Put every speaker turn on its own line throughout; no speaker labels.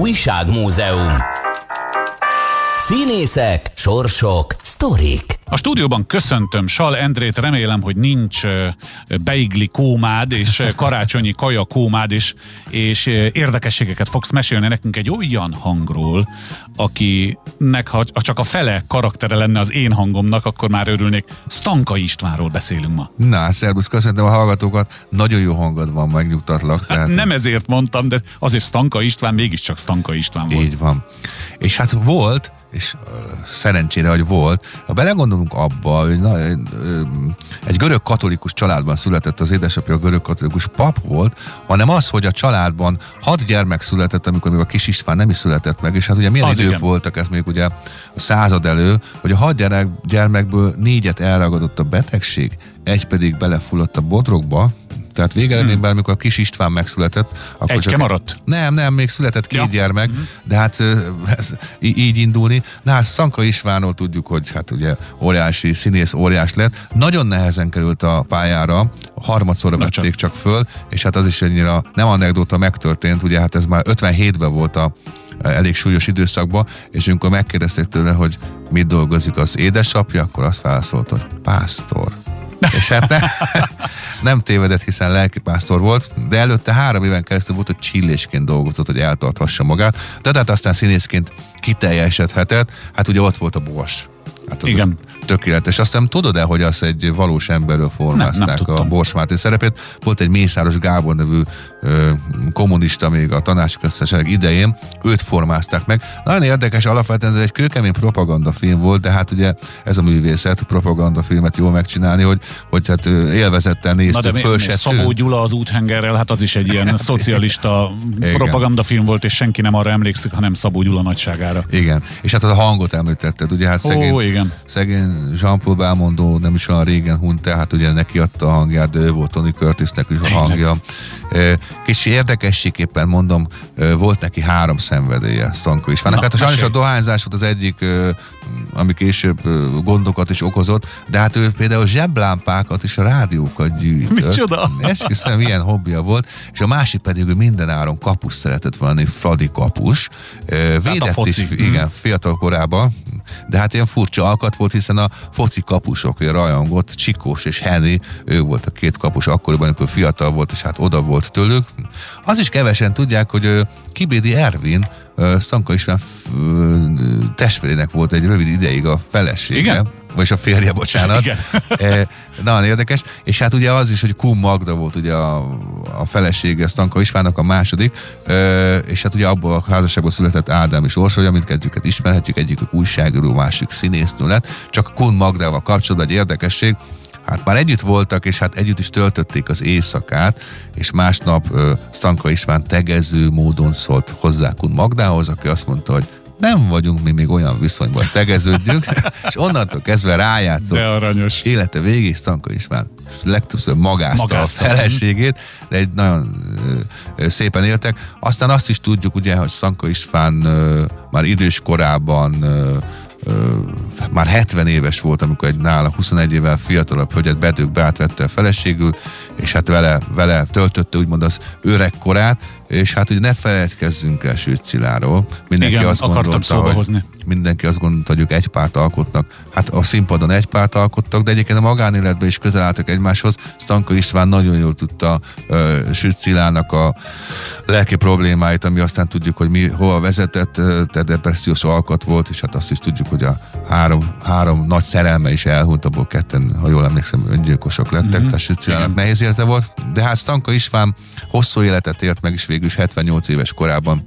Újságmúzeum. Színészek, sorsok, sztorik.
A stúdióban köszöntöm Sal Endrét, remélem, hogy nincs beigli kómád és karácsonyi kaja kómád, és, és érdekességeket fogsz mesélni nekünk egy olyan hangról, akinek ha csak a fele karaktere lenne az én hangomnak, akkor már örülnék. Stanka Istvánról beszélünk ma.
Na, szervusz, köszöntöm a hallgatókat. Nagyon jó hangod van, megnyugtatlak.
Tehát... Nem ezért mondtam, de azért Stanka István mégiscsak Stanka István volt.
Így van. És hát volt, és szerencsére, hogy volt. Ha belegondolunk abba, hogy na, egy görög katolikus családban született az édesapja, a görög katolikus pap volt, hanem az, hogy a családban hat gyermek született, amikor még a kis István nem is született meg, és hát ugye milyen az idők igen. voltak, ez még ugye a század elő, hogy a hat gyermek, gyermekből négyet elragadott a betegség, egy pedig belefulladt a bodrogba, tehát végeredményben, hmm. amikor a kis István megszületett,
akkor Egy csak... maradt?
Nem, nem, még született két ja. gyermek, hmm. de hát ez, így indulni. Na hát Szanka Istvánról tudjuk, hogy hát ugye óriási színész, óriás lett. Nagyon nehezen került a pályára, harmadszorra vették csak. csak föl, és hát az is annyira nem anekdóta megtörtént, ugye hát ez már 57-ben volt a elég súlyos időszakban, és amikor megkérdezték tőle, hogy mit dolgozik az édesapja, akkor azt válaszolt, hogy pásztor. És hát ne, nem tévedett, hiszen lelkipásztor volt, de előtte három éven keresztül volt, hogy csillésként dolgozott, hogy eltarthassa magát, de hát aztán színészként kiteljesedhetett, hát ugye ott volt a Bors. Hát
Igen.
Tökéletes. Azt nem tudod-e, hogy az egy valós emberről formázták nem, nem a Bors Máté szerepét? Volt egy Mészáros Gábor nevű ö, kommunista még a tanácsköztesség idején, őt formázták meg. Nagyon érdekes, alapvetően ez egy kőkemény propagandafilm volt, de hát ugye ez a művészet, propagandafilmet jól megcsinálni, hogy, hogy hát élvezetten nézte föl se
Szabó Gyula az úthengerrel, hát az is egy ilyen szocialista propagandafilm volt, és senki nem arra emlékszik, hanem Szabó Gyula nagyságára.
Igen, és hát a hangot említetted, ugye hát szegény, Ó, igen. szegény Jean-Paul Belmondo nem is olyan régen hunyt, tehát ugye neki adta a hangját, de ő volt Tony Curtisnek is a hangja. Kicsi érdekességképpen mondom, volt neki három szenvedélye Stanko is. Hát a sajnos a dohányzás volt az egyik, ami később gondokat is okozott, de hát ő például zseblámpákat és a rádiókat gyűjtött.
Micsoda?
Esküszöm, ilyen hobbija volt. És a másik pedig, hogy minden áron kapus szeretett valami Fradi kapus. Védett hát is, igen, fiatal korában, de hát ilyen furcsa alkat volt, hiszen a foci kapusok rajongott, Csikós és Henry, ő volt a két kapus akkoriban, amikor fiatal volt, és hát oda volt tőlük. Az is kevesen tudják, hogy Kibédi Ervin Szanka István testvérének volt egy rövid ideig a felesége.
Igen?
Vagyis a férje, bocsánat. Igen. Nagyon érdekes. És hát ugye az is, hogy Kum Magda volt ugye a, a felesége Stanka Istvánnak a második, és hát ugye abból a házasságból született Ádám és Orsolya, mindkettőket ismerhetjük, egyikük újságíró, másik színésznő lett. Csak Kun Magdával kapcsolatban egy érdekesség, hát már együtt voltak, és hát együtt is töltötték az éjszakát, és másnap uh, Stanka István tegező módon szólt hozzá Kun Magdához, aki azt mondta, hogy nem vagyunk mi még olyan viszonyban, tegeződjünk, és onnantól kezdve rájátszott.
De aranyos.
Élete végig Stanka István legtöbbször magázta, magázta a feleségét, de egy nagyon ö, szépen éltek. Aztán azt is tudjuk, ugye, hogy Stanka István ö, már idős korában ö, már 70 éves volt, amikor egy nála 21 évvel fiatalabb hölgyet bedők beátvette a feleségül, és hát vele, vele töltötte úgymond az öreg korát, és hát ugye ne feledkezzünk el Sőt Ciláról. Mindenki
Igen,
azt gondolta, hogy
hozni.
mindenki azt gondolta, hogy ők egy párt alkotnak. Hát a színpadon egy párt alkottak, de egyébként a magánéletben is közel álltak egymáshoz. Stanka István nagyon jól tudta uh, Sőt Cilának a lelki problémáit, ami aztán tudjuk, hogy mi hova vezetett, te depressziós alkat volt, és hát azt is tudjuk, hogy a három, három nagy szerelme is elhunyt, abból ketten, ha jól emlékszem, öngyilkosok lettek, mm-hmm. tehát Sőt Cilának nehéz élete volt. De hát Stanka István hosszú életet élt meg, és végül is 78 éves korában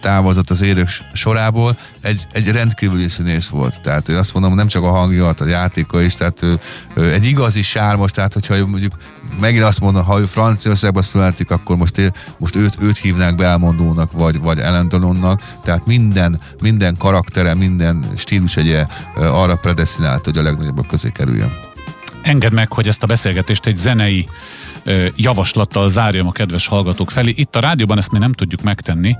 távozott az élők sorából. Egy, egy rendkívüli színész volt, tehát azt mondom, nem csak a hangja, a játéka is, tehát egy igazi sármos, tehát hogyha mondjuk megint azt mondom, ha ő Franciaországban születik, akkor most, most őt, őt hívnánk Belmondónak, vagy, vagy Elendononnak, tehát minden, minden karaktere, minden stílus egy arra predestinált, hogy a legnagyobbak közé kerüljön.
Engedd meg, hogy ezt a beszélgetést egy zenei javaslattal zárjam a kedves hallgatók felé. Itt a rádióban ezt mi nem tudjuk megtenni,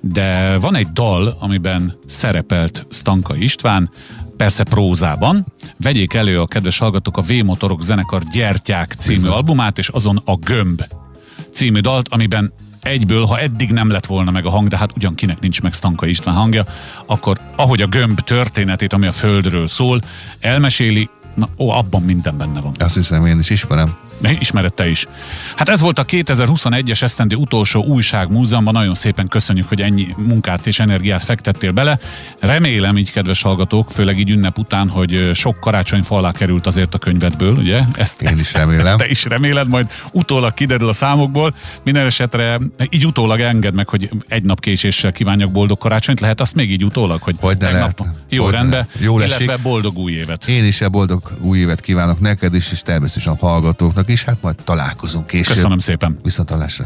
de van egy dal, amiben szerepelt Stanka István, persze prózában. Vegyék elő a kedves hallgatók a V-motorok zenekar Gyertyák című Bizony. albumát, és azon a Gömb című dalt, amiben egyből, ha eddig nem lett volna meg a hang, de hát ugyankinek nincs meg Stanka István hangja, akkor ahogy a gömb történetét, ami a Földről szól, elmeséli, na, ó, abban minden benne van.
Azt hiszem, én is ismerem.
Ismered te is. Hát ez volt a 2021-es esztendő utolsó újságmúzeumban. Nagyon szépen köszönjük, hogy ennyi munkát és energiát fektettél bele. Remélem így, kedves hallgatók, főleg így ünnep után, hogy sok karácsonyfa alá került azért a könyvedből, ugye?
Ezt, Én is remélem.
Te is reméled, majd utólag kiderül a számokból. Minden esetre így utólag enged meg, hogy egy nap késéssel kívánjak boldog karácsonyt. Lehet azt még így utólag, hogy,
hogy tegnap...
Jó,
hogy
rendben.
Jó
illetve boldog új évet.
Én is boldog új évet kívánok neked is, és természetesen a hallgatóknak is. Hát majd találkozunk később.
Köszönöm szépen.
Viszont hallásra.